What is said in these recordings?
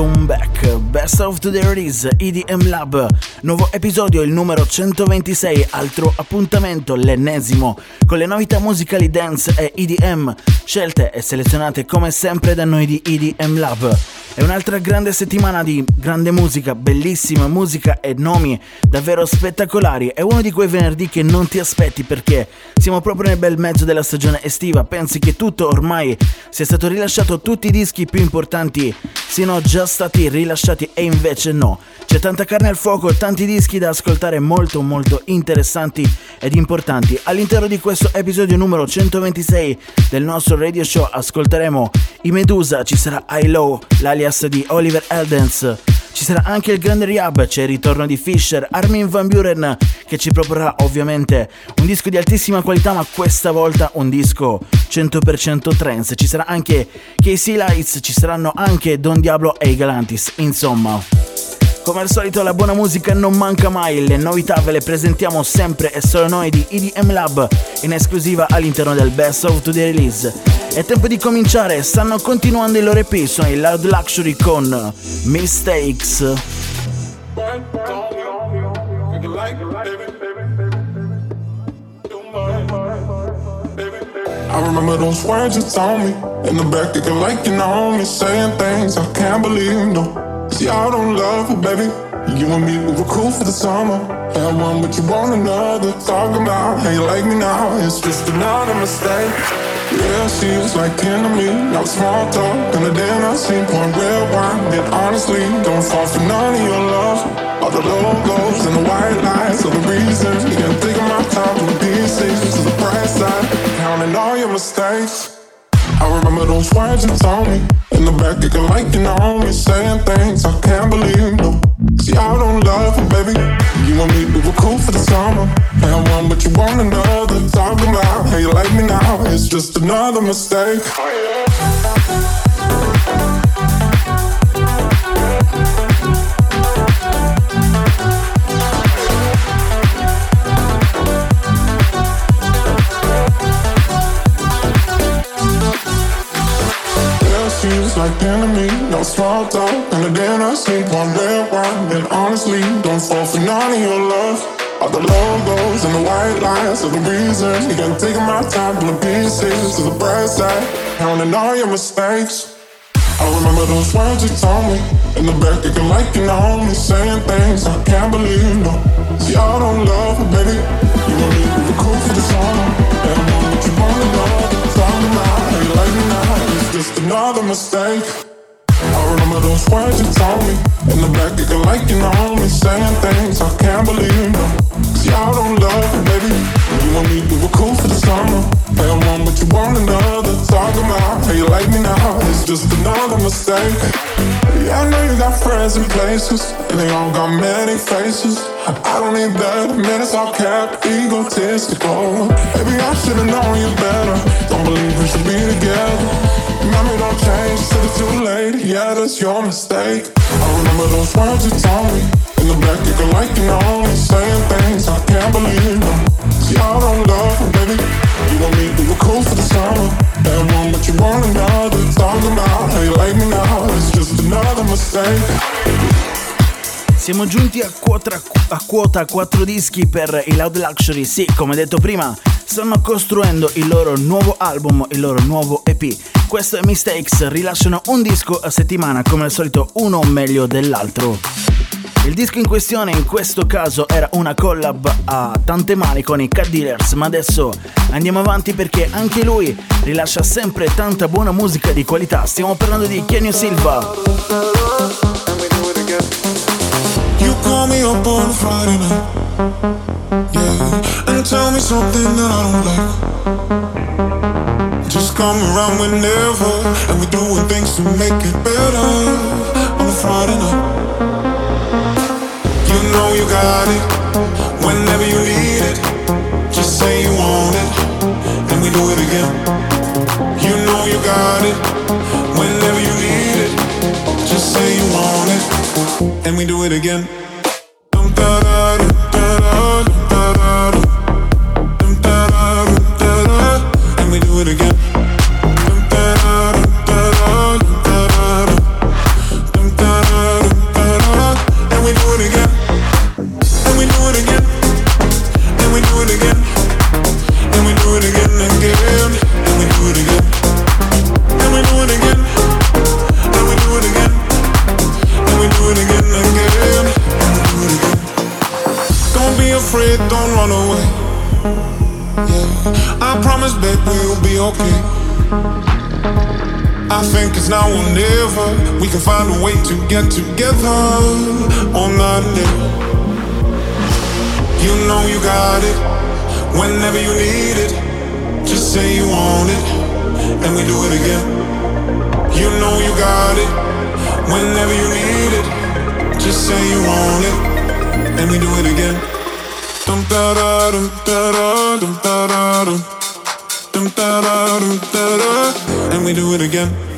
come back uh, Best of the Release EDM Lab. Nuovo episodio, il numero 126, altro appuntamento, l'ennesimo, con le novità musicali dance e EDM, scelte e selezionate come sempre da noi di EDM Lab. È un'altra grande settimana di grande musica, bellissima musica e nomi davvero spettacolari. È uno di quei venerdì che non ti aspetti perché siamo proprio nel bel mezzo della stagione estiva. Pensi che tutto ormai sia stato rilasciato, tutti i dischi più importanti siano già stati rilasciati e invece no. C'è tanta carne al fuoco, tanti dischi da ascoltare molto molto interessanti ed importanti. All'interno di questo episodio numero 126 del nostro radio show ascolteremo i Medusa, ci sarà I Low, l'alias di Oliver Eldens. Ci sarà anche il grande Rehab, c'è il ritorno di Fisher, Armin Van Buren che ci proporrà ovviamente un disco di altissima qualità ma questa volta un disco 100% trance. Ci sarà anche Casey Lights, ci saranno anche Don Diablo e i Galantis, insomma. Come al solito la buona musica non manca mai, le novità ve le presentiamo sempre e solo noi di EDM Lab in esclusiva all'interno del Best of Today Release. È tempo di cominciare, stanno continuando i loro EP, sono i Loud Luxury con Mistakes. I remember those words you told me in the back, looking like you know me, saying things I can't believe. No, see, I don't love her, baby. You and me, we were cool for the summer. Had one, but you want another. Talking about how you like me now, it's just another mistake. Yeah, she was like kin to me, now small talk. And the dinner scene, pouring red wine. And honestly, don't fall for none of your love. All the logos and the white lights are the reasons. You can think of my time from the pieces to the bright side. Counting all your mistakes. I remember those words you told me in the back, looking like you know me, saying things I can't believe. No, see, I don't love her, baby. You and me, we were cool for the summer. Had one, but you want another. Talking about how you like me now, it's just another mistake. Oh, Yeah, like enemy, no small talk. And the dinner scene, one red wine. And honestly, don't fall for none of your love. All the logos and the white lines are the reason. You can take my time from the pieces to the bright side. Counting all your mistakes. I remember those words you told me in the back, looking like you know me, saying things I can't believe. No, I don't love her, baby. You and me, we were cool for the summer. Just another mistake. I remember those words you told me in the back, looking like you know me, saying things I can't believe. No, see, I don't love her, baby. You and me, we were cool for the summer. Had one, but you want another. Talking about how you like me now, it's just another mistake. Yeah, I know you got friends in places, and they all got many faces. I don't need that, man, it's all cap, egotistical. Maybe I should've known you better. Don't believe we should be together. Mommy, don't change, said it's too late. Yeah, that's your mistake. I remember those words you told me in the back, you can like you know me, saying things I can't believe. No. See, I don't love her, baby. You and me, we were cool for the summer. Had one, but you want another. Talking about how you like me now, it's just another mistake. Siamo giunti a quota, a quota 4 dischi per i Loud Luxury. Sì, come detto prima, stanno costruendo il loro nuovo album, il loro nuovo EP. Questo è Mistakes, rilasciano un disco a settimana, come al solito uno meglio dell'altro. Il disco in questione in questo caso era una collab a tante mani con i Cat Dealers, ma adesso andiamo avanti perché anche lui rilascia sempre tanta buona musica di qualità. Stiamo parlando di Kenio Silva. Up on a Friday night. Yeah, and tell me something that I don't like. Just come around whenever, and we're doing things to make it better on a Friday night. You know you got it whenever you need it. Just say you want it, and we do it again. You know you got it whenever you need it. Just say you want it, and we do it again. Again. Or. We can find a way to get together on that day. You know you got it whenever you need it. Just say you want it, and we do it again. You know you got it whenever you need it. Just say you want it, and we do it again. Dum da da dum da da dum da da dum. Dum da da dum da da, and we do it again.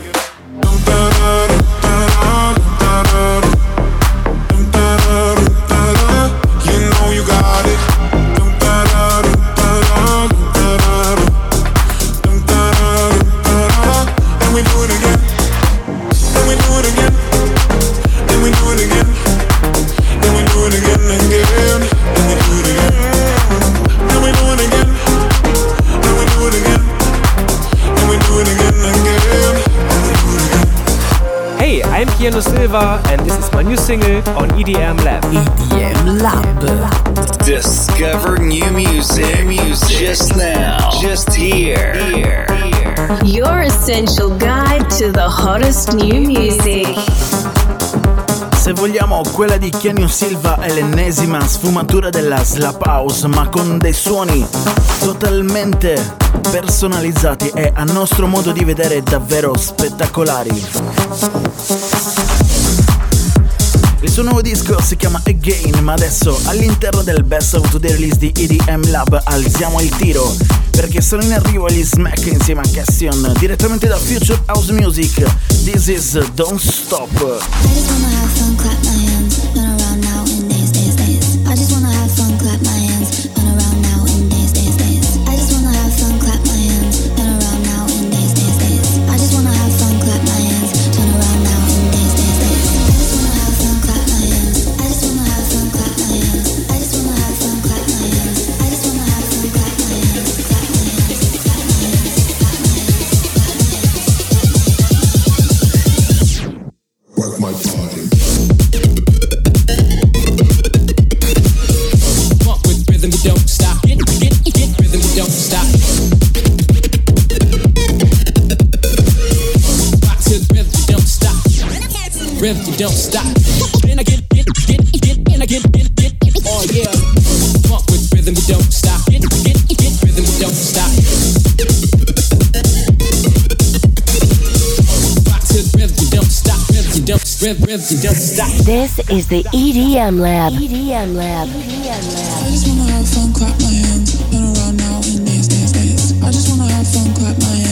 Silva, and this is my new single on EDM Lab. EDM Lab. Discover new music. music. Just now. Just here. Here. Your essential guide to the hottest new music. Se vogliamo, quella di Kenyon Silva è l'ennesima sfumatura della slap house, ma con dei suoni totalmente personalizzati e a nostro modo di vedere davvero spettacolari. Disco si chiama Again, ma adesso all'interno del Best of Today Release di EDM Lab alziamo il tiro perché sono in arrivo gli Smack insieme a Cassion direttamente da Future House Music. This is Don't Stop. You don't stop. And I get, get, get, get, and I get, get, get, oh yeah. Funk with rhythm, you don't stop. Get, get, get rhythm, you don't stop. Rock to the rhythm, you don't stop. Rhythm, you don't, rhythm, rhythm, you don't stop. This is the EDM Lab. EDM Lab. EDM Lab. I just wanna have fun, clap my hands, run around now and dance, dance, dance. I just wanna have fun, clap my hands,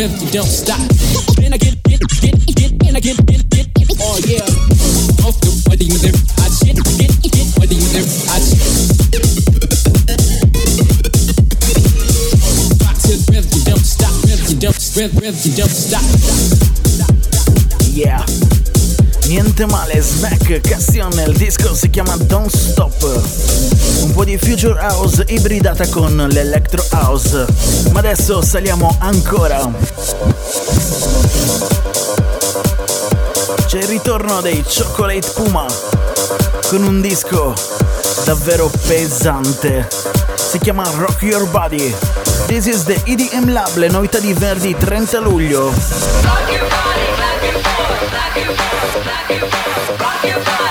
Rhythm, you don't stop. And I get, get, get, get, and I get, get, get, oh yeah. Off the body with I shit, get, get, body with I shit. Rock to the rhythm, you don't stop. Rhythm, you don't, stop. Yeah. Niente male, Smack Cassion, il disco si chiama Don't Stop. Di Future House ibridata con l'Electro House. Ma adesso saliamo ancora. C'è il ritorno dei Chocolate Puma con un disco davvero pesante. Si chiama Rock Your Body. This is the EDM Lab, le novità di Verdi 30 luglio. Back and forth, back and forth, back and forth, back and forth.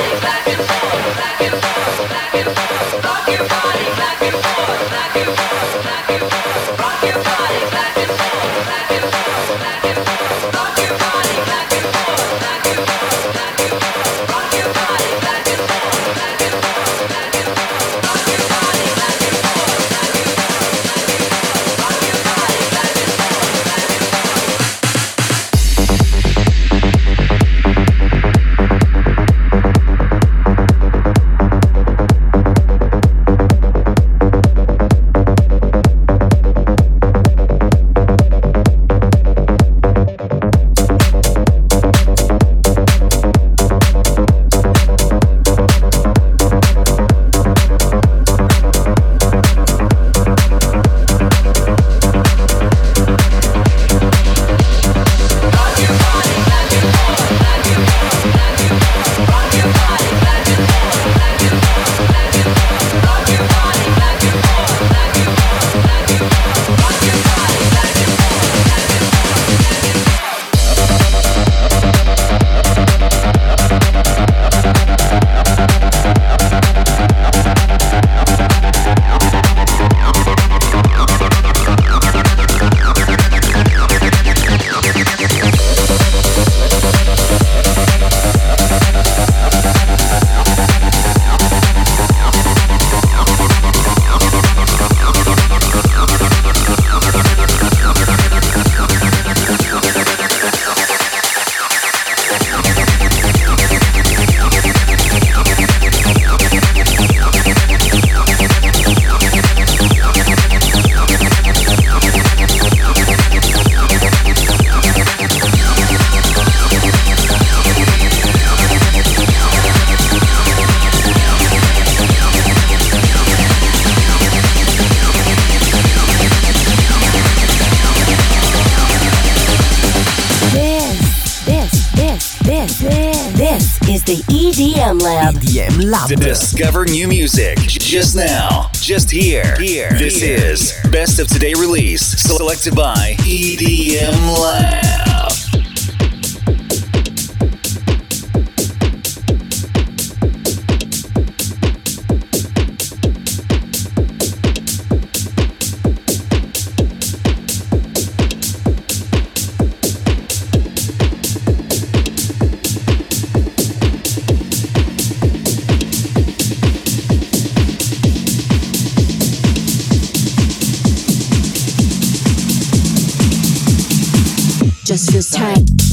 Discover new music just now, just here. Here. This is Best of Today release, selected by this time.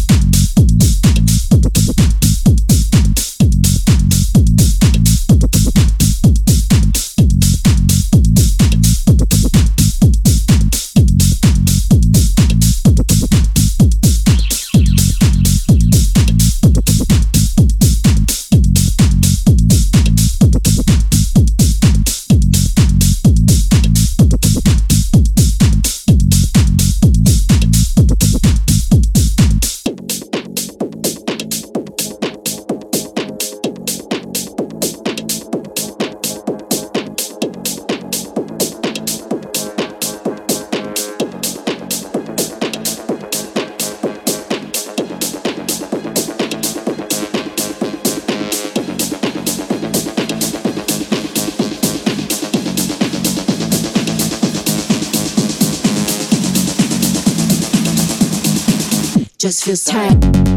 This time.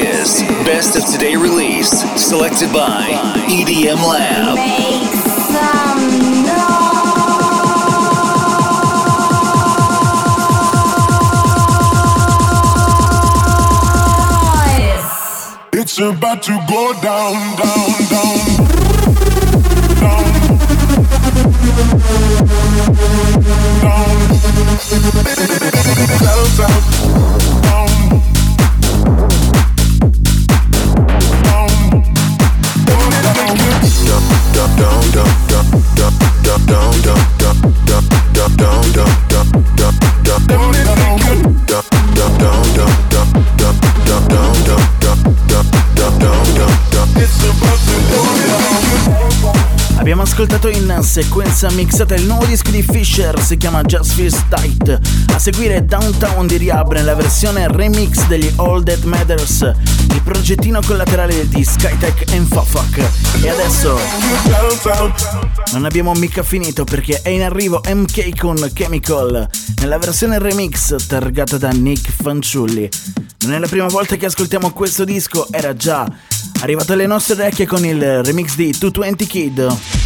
Feels tight. Just feels tight. selected by EDM Lab. Make some noise. It's about to go down, down, down, down, down. Down, down, sequenza mixata il nuovo disco di Fisher, si chiama Just Feels Tight. A seguire Downtown di Rehab nella versione remix degli All That Matters, il progettino collaterale di Skytech e Fafak. E adesso non abbiamo mica finito perché è in arrivo MK con Chemical nella versione remix targata da Nick Fanciulli. Non è la prima volta che ascoltiamo questo disco, era già arrivato alle nostre orecchie con il remix di 220 Kid.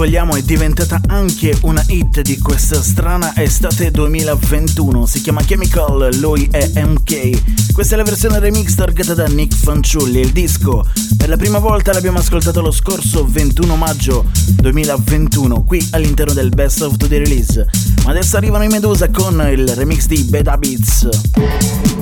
Vogliamo è diventata anche una hit di questa strana estate 2021. Si chiama Chemical, lui è MK. Questa è la versione remix targata da Nick Fanciulli. Il disco per la prima volta l'abbiamo ascoltato lo scorso 21 maggio 2021 qui all'interno del Best of the Release. Ma adesso arrivano i Medusa con il remix di Bad Habits.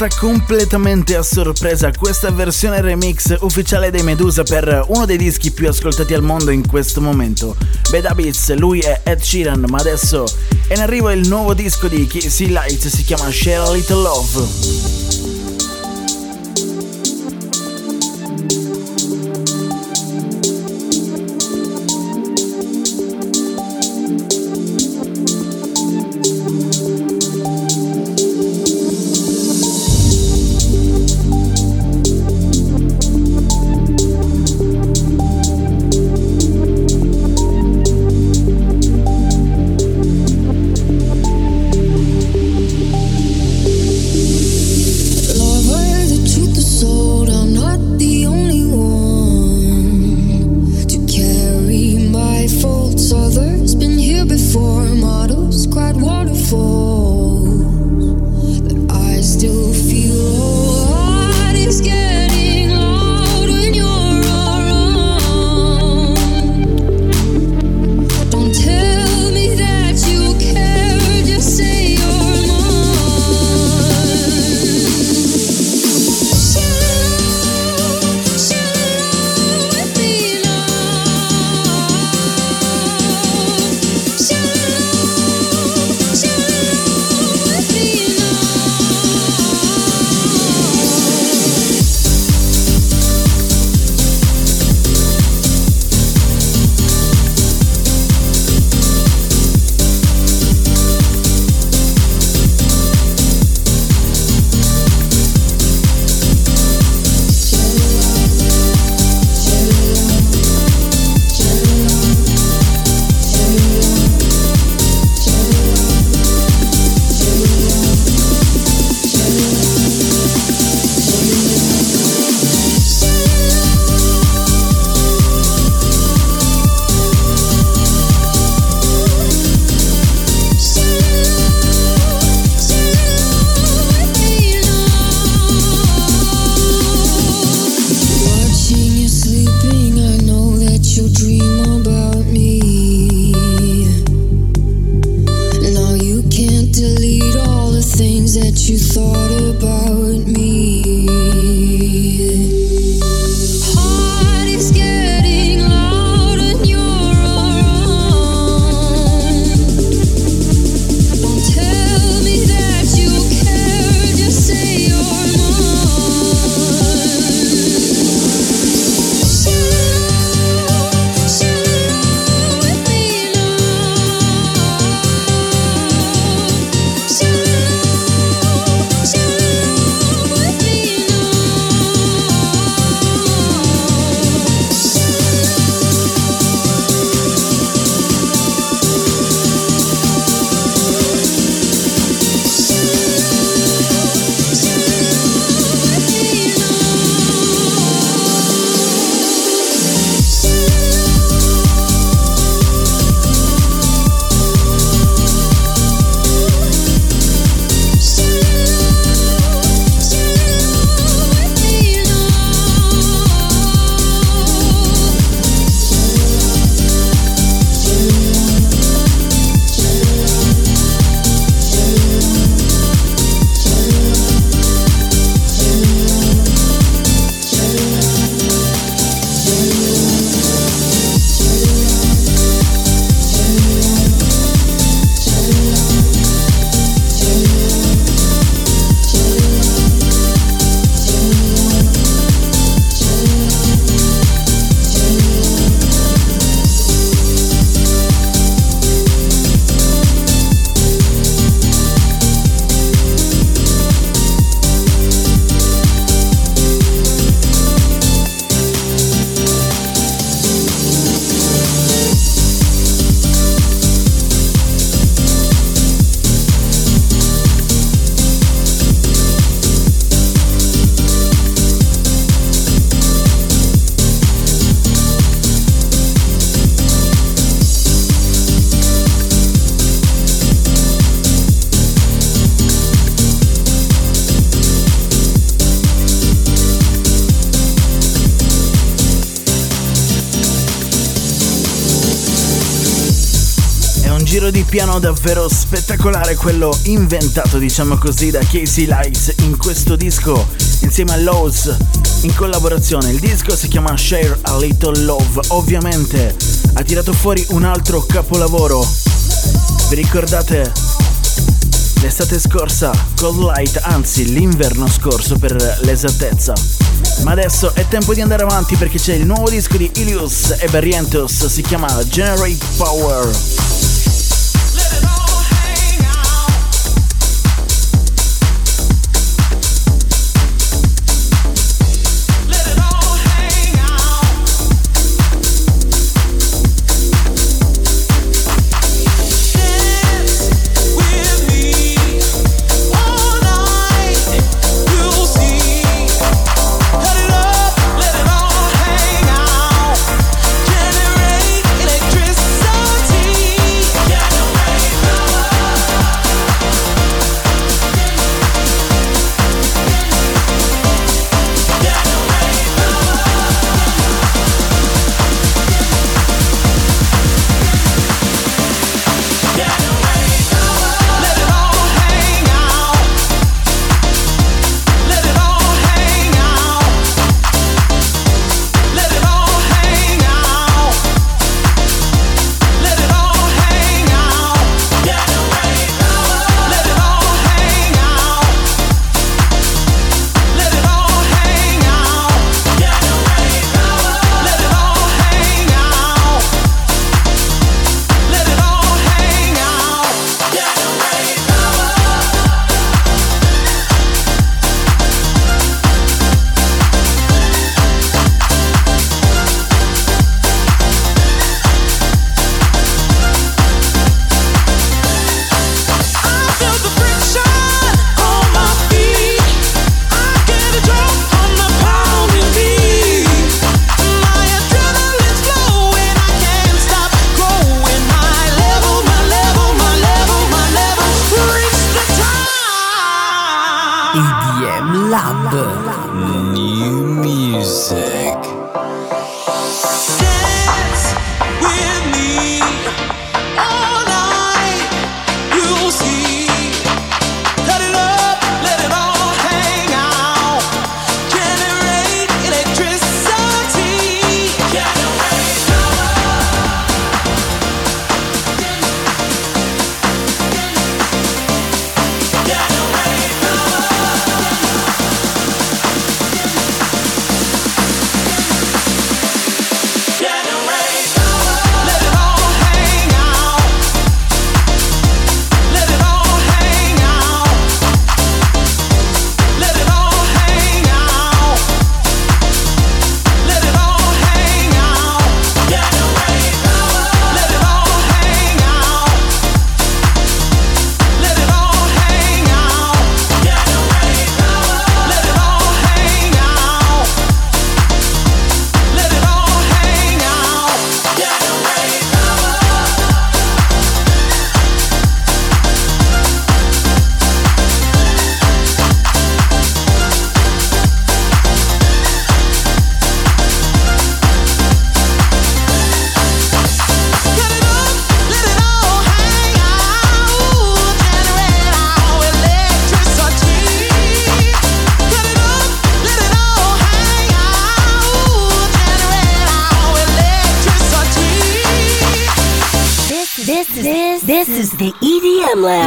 Lasciata completamente a sorpresa questa versione remix ufficiale dei Medusa per uno dei dischi più ascoltati al mondo in questo momento. Bad Habits, lui è Ed Sheeran, ma adesso è in arrivo il nuovo disco di Casey Lights, si chiama Share a Little Love. Piano davvero spettacolare, quello inventato diciamo così da Casey Lights in questo disco insieme a Lowe's in collaborazione. Il disco si chiama Share a Little Love, ovviamente ha tirato fuori un altro capolavoro. Vi ricordate l'estate scorsa, Cold Light, anzi l'inverno scorso per l'esattezza. Ma adesso è tempo di andare avanti perché c'è il nuovo disco di Ilius e Barrientos, si chiama Generate Power.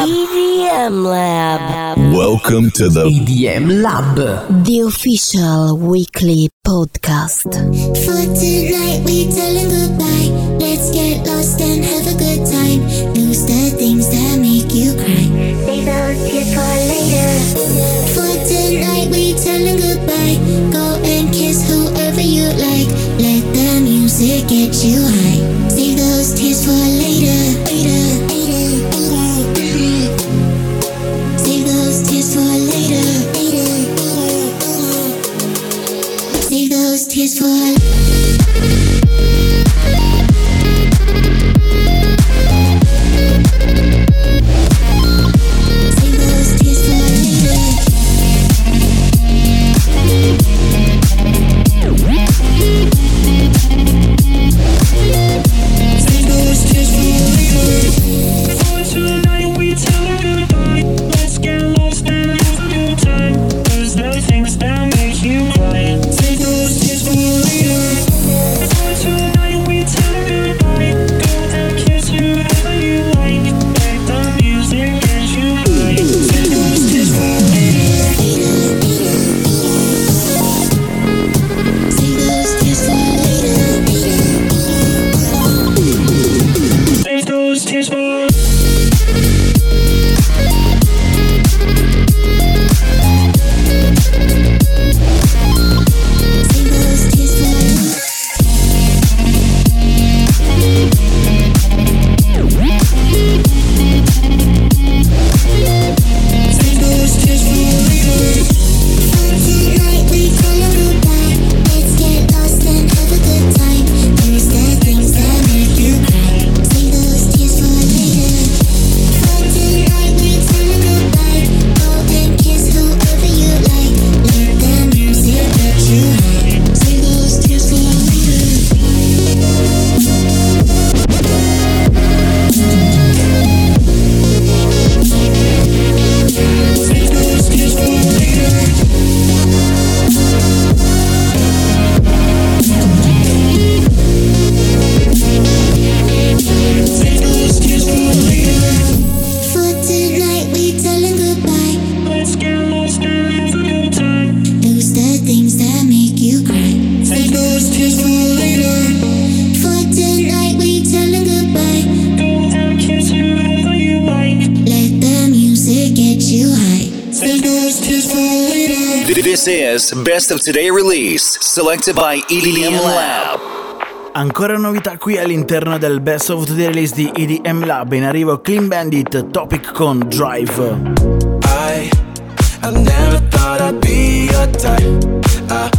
Lab. EDM Lab. Welcome to the EDM Lab, the official weekly podcast. For tonight, we're telling goodbye. Let's get lost and have a good time. Lose the things that best of today release, selected by EDM Lab. Ancora novità qui all'interno del Best of the Release di EDM Lab. In arrivo Clean Bandit Topic con Drive. I, I've never thought I'd be your type. I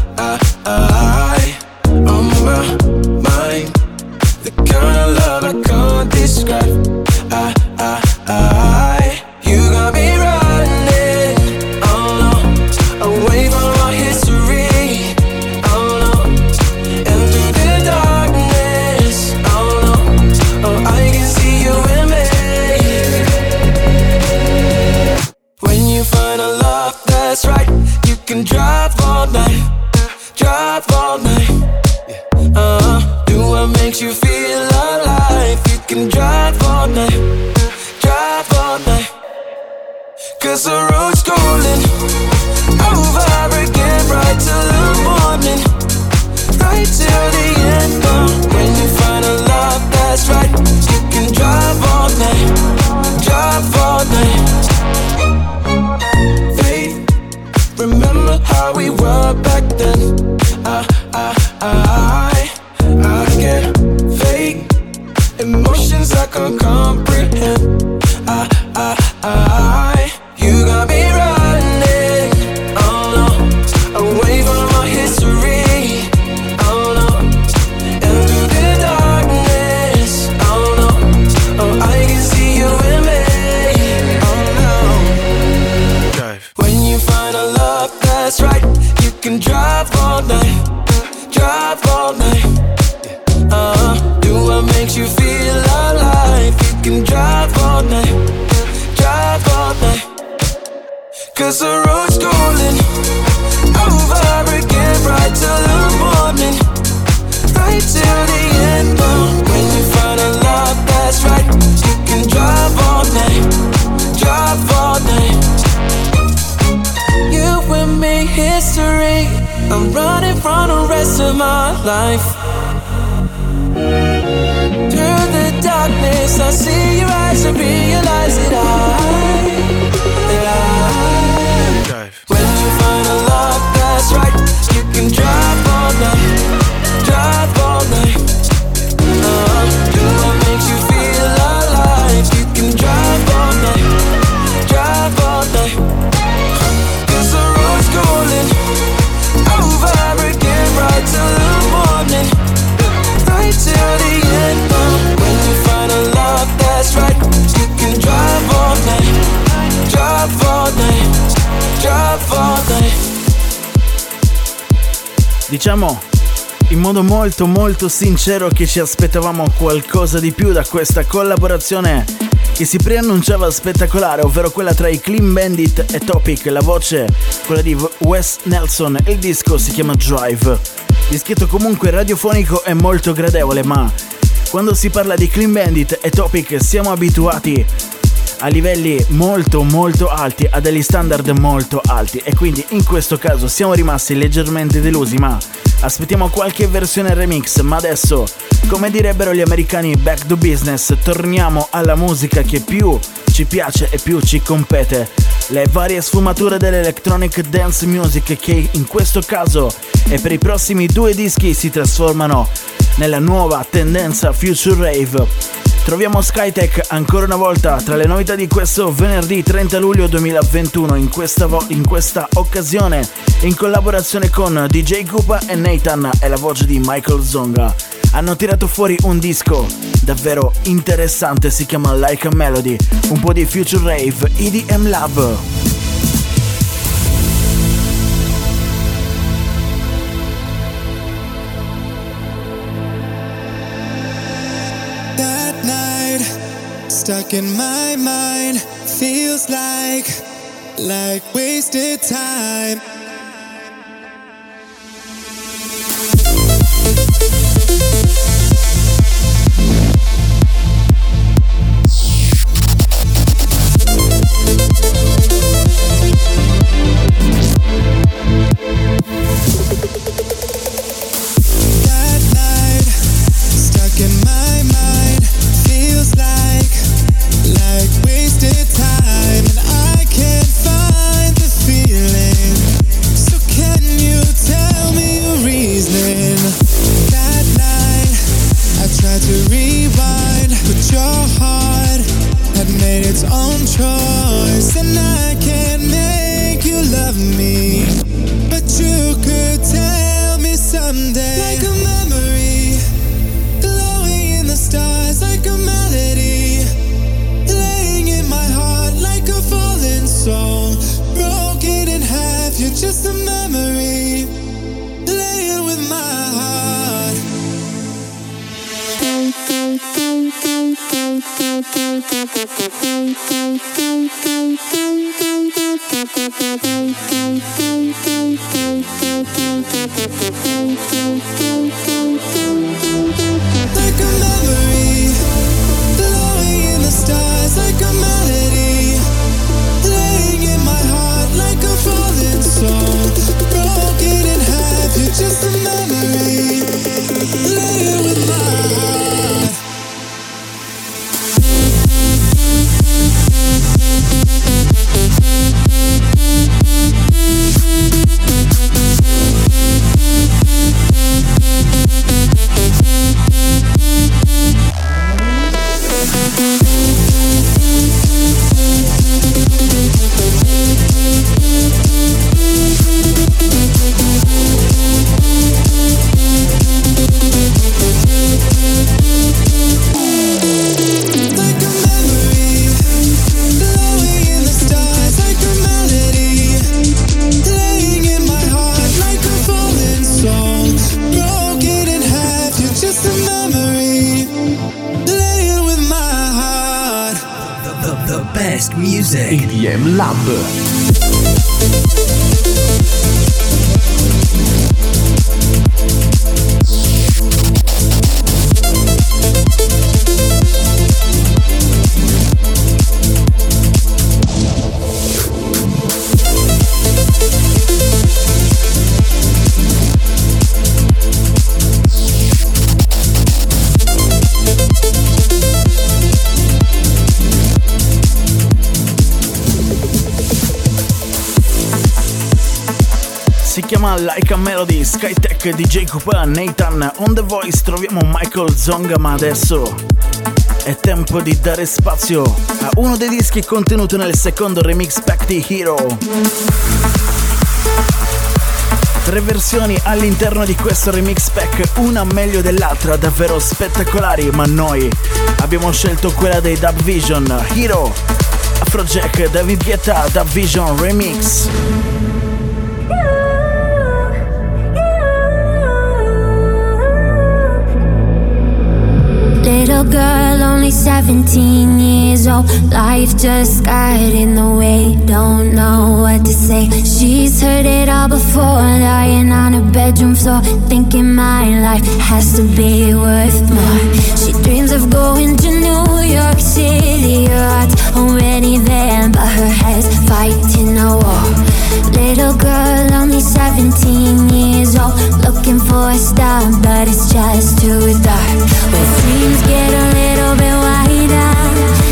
road's golden. Over again, right till the morning, right till the Diciamo in modo molto molto sincero che ci aspettavamo qualcosa di più da questa collaborazione che si preannunciava spettacolare, ovvero quella tra i Clean Bandit e Topic, la voce quella di Wes Nelson e il disco si chiama Drive. Dischetto comunque radiofonico e molto gradevole, ma quando si parla di Clean Bandit e Topic siamo abituati a livelli molto molto alti, a degli standard molto alti. E quindi in questo caso siamo rimasti leggermente delusi ma aspettiamo qualche versione remix. Ma adesso come direbbero gli americani back to business. Torniamo alla musica che più ci piace e più ci compete. Le varie sfumature dell'electronic dance music che in questo caso e per i prossimi due dischi si trasformano nella nuova tendenza future rave Troviamo Skytech ancora una volta tra le novità di questo venerdì 30 luglio 2021 in questa, vo- in questa occasione in collaborazione con DJ Koopa e Nathan e la voce di Michael Zonga. Hanno tirato fuori un disco davvero interessante, si chiama Like a Melody, un po' di Future Rave EDM Lab. Stuck in my mind, feels like, like wasted time. im Lampe. Like a Melody, Skytech, DJ Cooper, Nathan, On The Voice troviamo Michael Zonga, ma adesso è tempo di dare spazio a uno dei dischi contenuto nel secondo remix pack di Hero. Tre versioni all'interno di questo remix pack, una meglio dell'altra, davvero spettacolari, ma noi abbiamo scelto quella dei Dub Vision, Hero, Afrojack, David Guetta, Dub Vision Remix. Girl, only 17 years old. Life just got in the way. Don't know what to say. She's heard it all before, lying on her bedroom floor, thinking my life has to be worth more. She dreams of going to New York City. Her heart's already there, but her head's fighting a war. Little girl, only 17 years old, looking for a star, but it's just too dark. Where dreams get a little bit wider,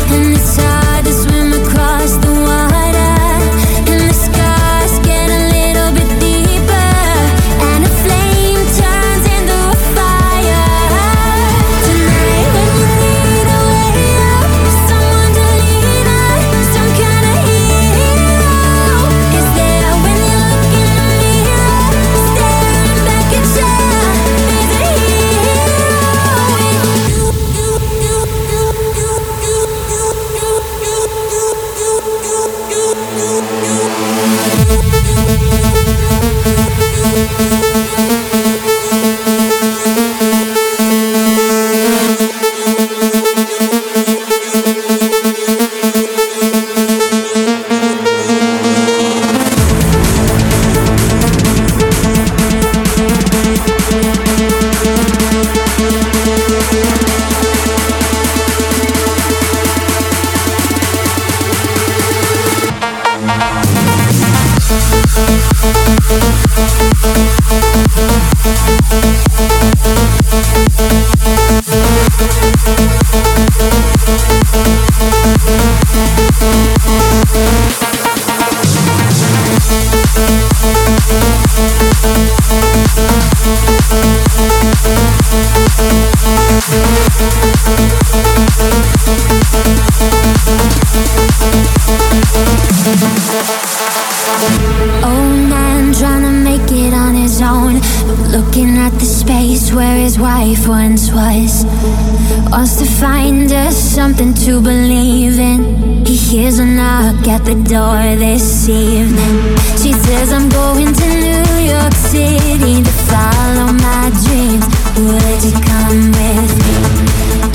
in. He hears a knock at the door this evening. She says, I'm going to New York City to follow my dreams. Would you come with me?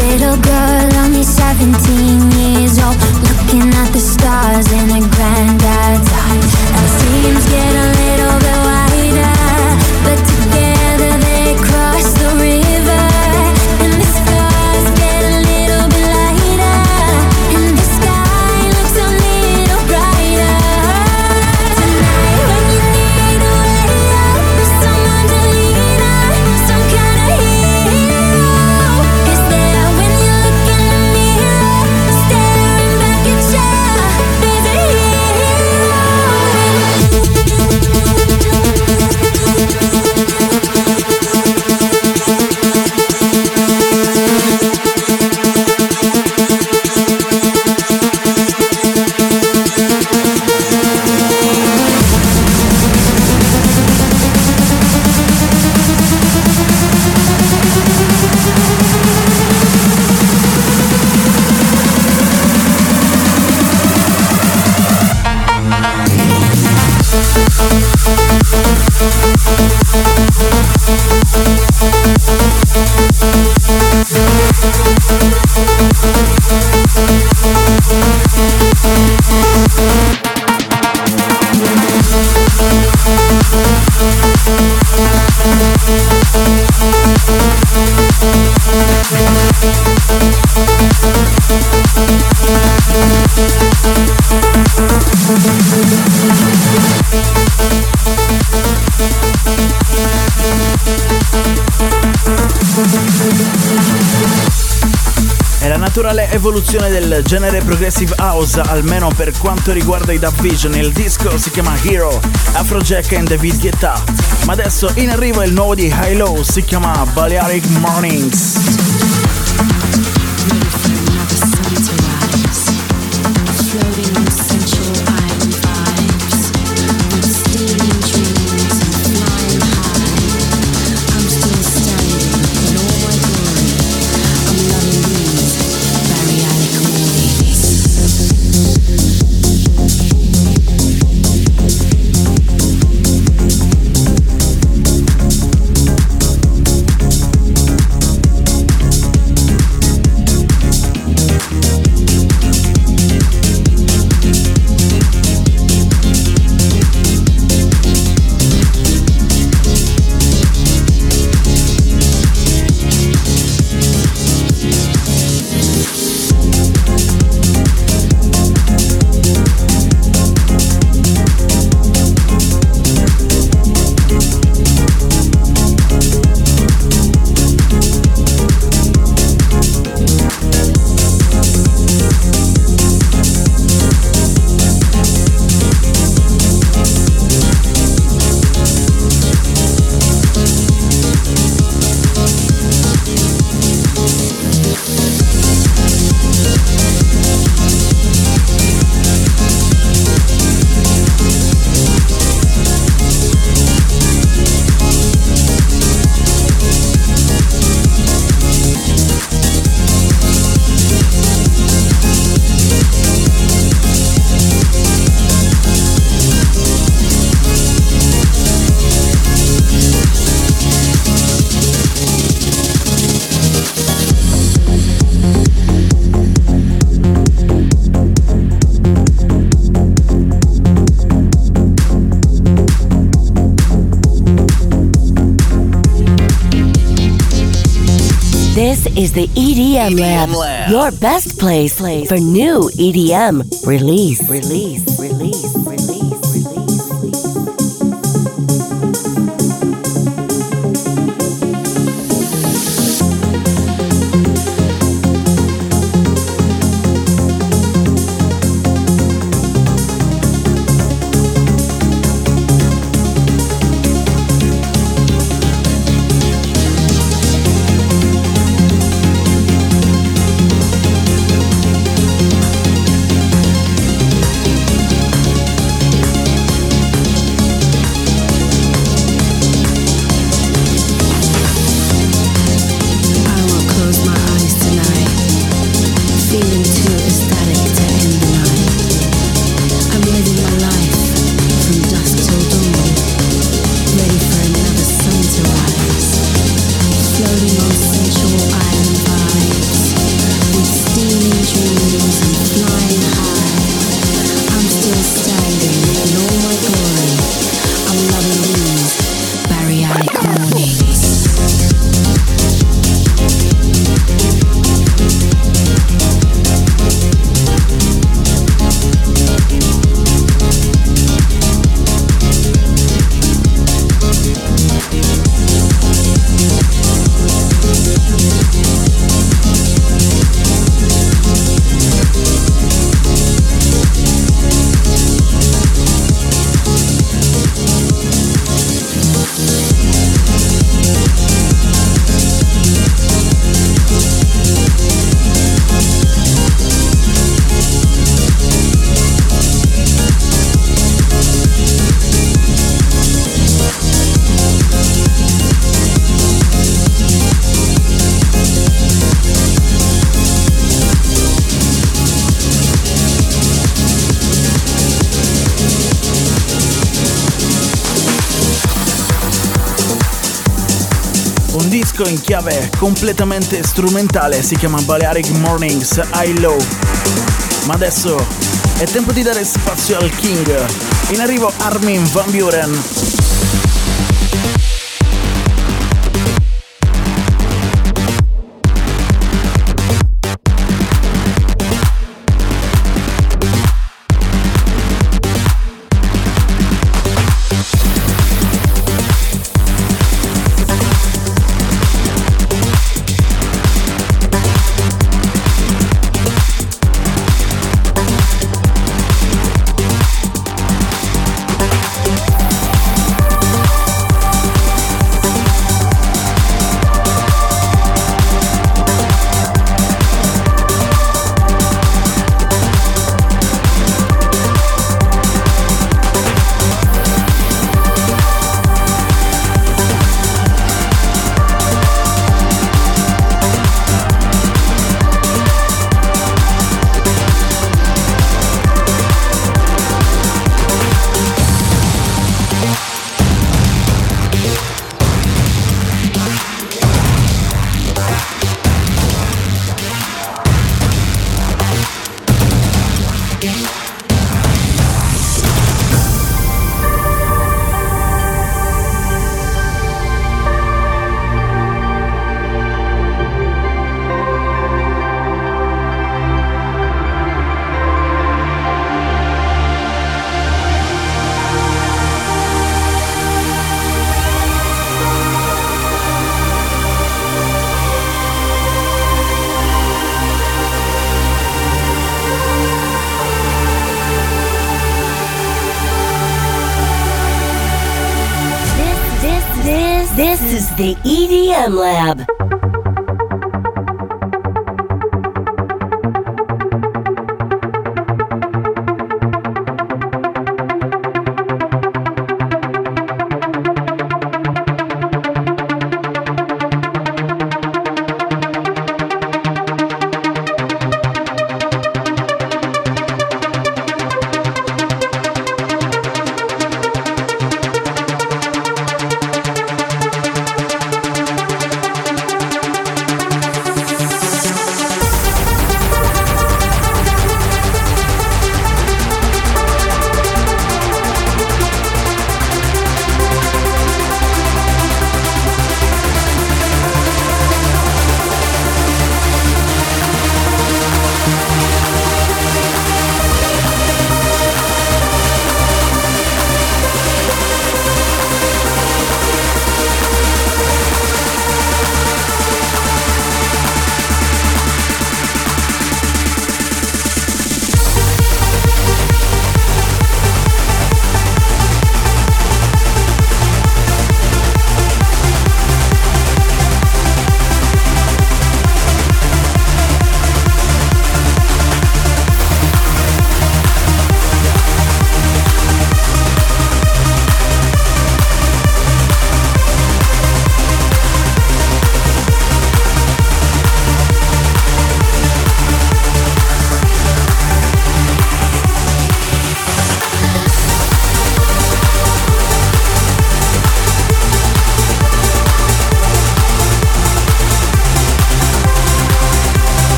Little girl, only 17 years old. Looking at the stars in her granddad's eyes. And dreams get a little naturale evoluzione del genere progressive house, almeno per quanto riguarda i Dub Vision. Il disco si chiama Hero, Afrojack e David Guetta. Ma adesso in arrivo il nuovo di High Low, si chiama Balearic Mornings. Is the EDM, EDM Lab, Lab, your best place for new EDM release, release, release. Chiave completamente strumentale, si chiama Balearic Mornings I Low. Ma adesso è tempo di dare spazio al King. In arrivo Armin Van Buren. The EDM Lab.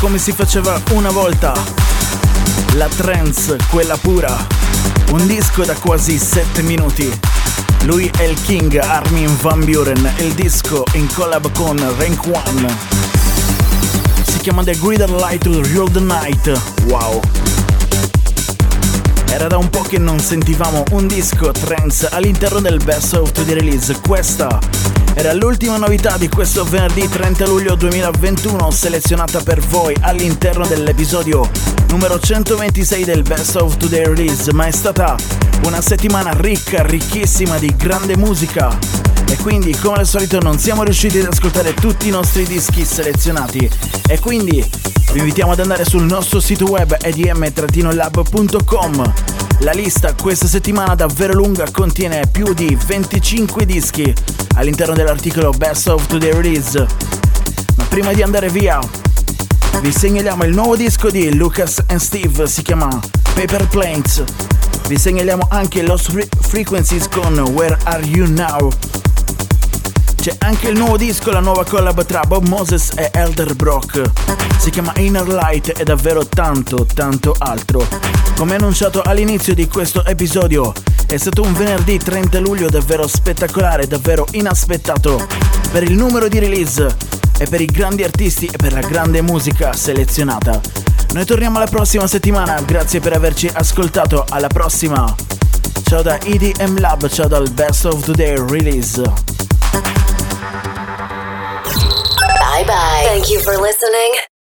Come si faceva una volta. La trance, quella pura. Un disco da quasi 7 minuti. Lui è il King Armin Van Buren, il disco in collab con Rank One. Si chiama The Greater Light to Rule the Night. Wow. Era da un po' che non sentivamo un disco trance all'interno del Best of the Release. Questa era l'ultima novità di questo venerdì 30 luglio 2021 selezionata per voi all'interno dell'episodio numero 126 del Best of Today Release, ma è stata una settimana ricca, ricchissima di grande musica. E quindi, come al solito, non siamo riusciti ad ascoltare tutti i nostri dischi selezionati. E quindi vi invitiamo ad andare sul nostro sito web edm-lab.com la lista questa settimana davvero lunga contiene più di 25 dischi all'interno dell'articolo Best of Today Release. Ma prima di andare via, vi segnaliamo il nuovo disco di Lucas and Steve, si chiama Paper Planes. Vi segnaliamo anche Lost Frequencies con Where Are You Now? C'è anche il nuovo disco, la nuova collab tra Bob Moses e Elder Brock. Si chiama Inner Light e davvero tanto, tanto altro. Come annunciato all'inizio di questo episodio, è stato un venerdì 30 luglio davvero spettacolare, davvero inaspettato per il numero di release e per i grandi artisti e per la grande musica selezionata. Noi torniamo la prossima settimana, grazie per averci ascoltato, alla prossima! Ciao da EDM Lab, ciao dal Best of Today Release. Bye bye. Thank you for listening.